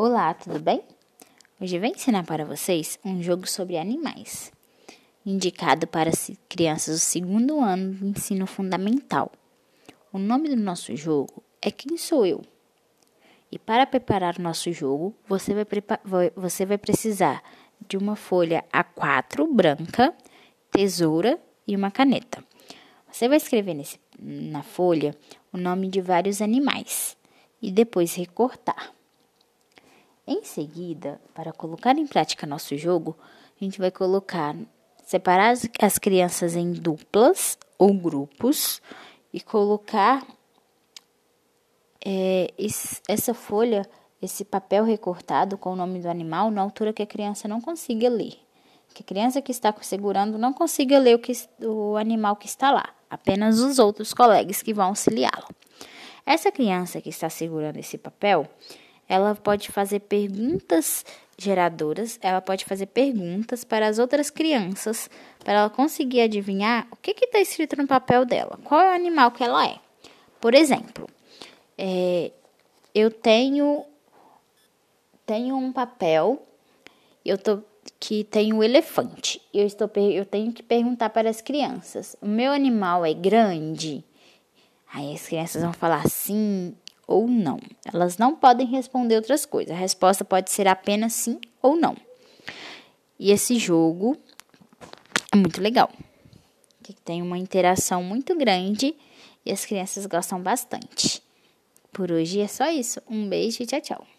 Olá, tudo bem? Hoje vou ensinar para vocês um jogo sobre animais, indicado para crianças do segundo ano do ensino fundamental. O nome do nosso jogo é Quem Sou Eu? E para preparar o nosso jogo, você vai, você vai precisar de uma folha A4 branca, tesoura e uma caneta. Você vai escrever nesse, na folha o nome de vários animais e depois recortar. Em seguida, para colocar em prática nosso jogo, a gente vai colocar, separar as, as crianças em duplas ou grupos e colocar é, esse, essa folha, esse papel recortado com o nome do animal na altura que a criança não consiga ler. Que a criança que está segurando não consiga ler o, que, o animal que está lá, apenas os outros colegas que vão auxiliá-la. Essa criança que está segurando esse papel, ela pode fazer perguntas geradoras, ela pode fazer perguntas para as outras crianças, para ela conseguir adivinhar o que está escrito no papel dela, qual é o animal que ela é. Por exemplo, é, eu tenho tenho um papel, eu tô que tem um elefante. Eu estou eu tenho que perguntar para as crianças: o meu animal é grande? Aí as crianças vão falar sim ou não. Elas não podem responder outras coisas. A resposta pode ser apenas sim ou não. E esse jogo é muito legal. Tem uma interação muito grande e as crianças gostam bastante. Por hoje é só isso. Um beijo e tchau, tchau.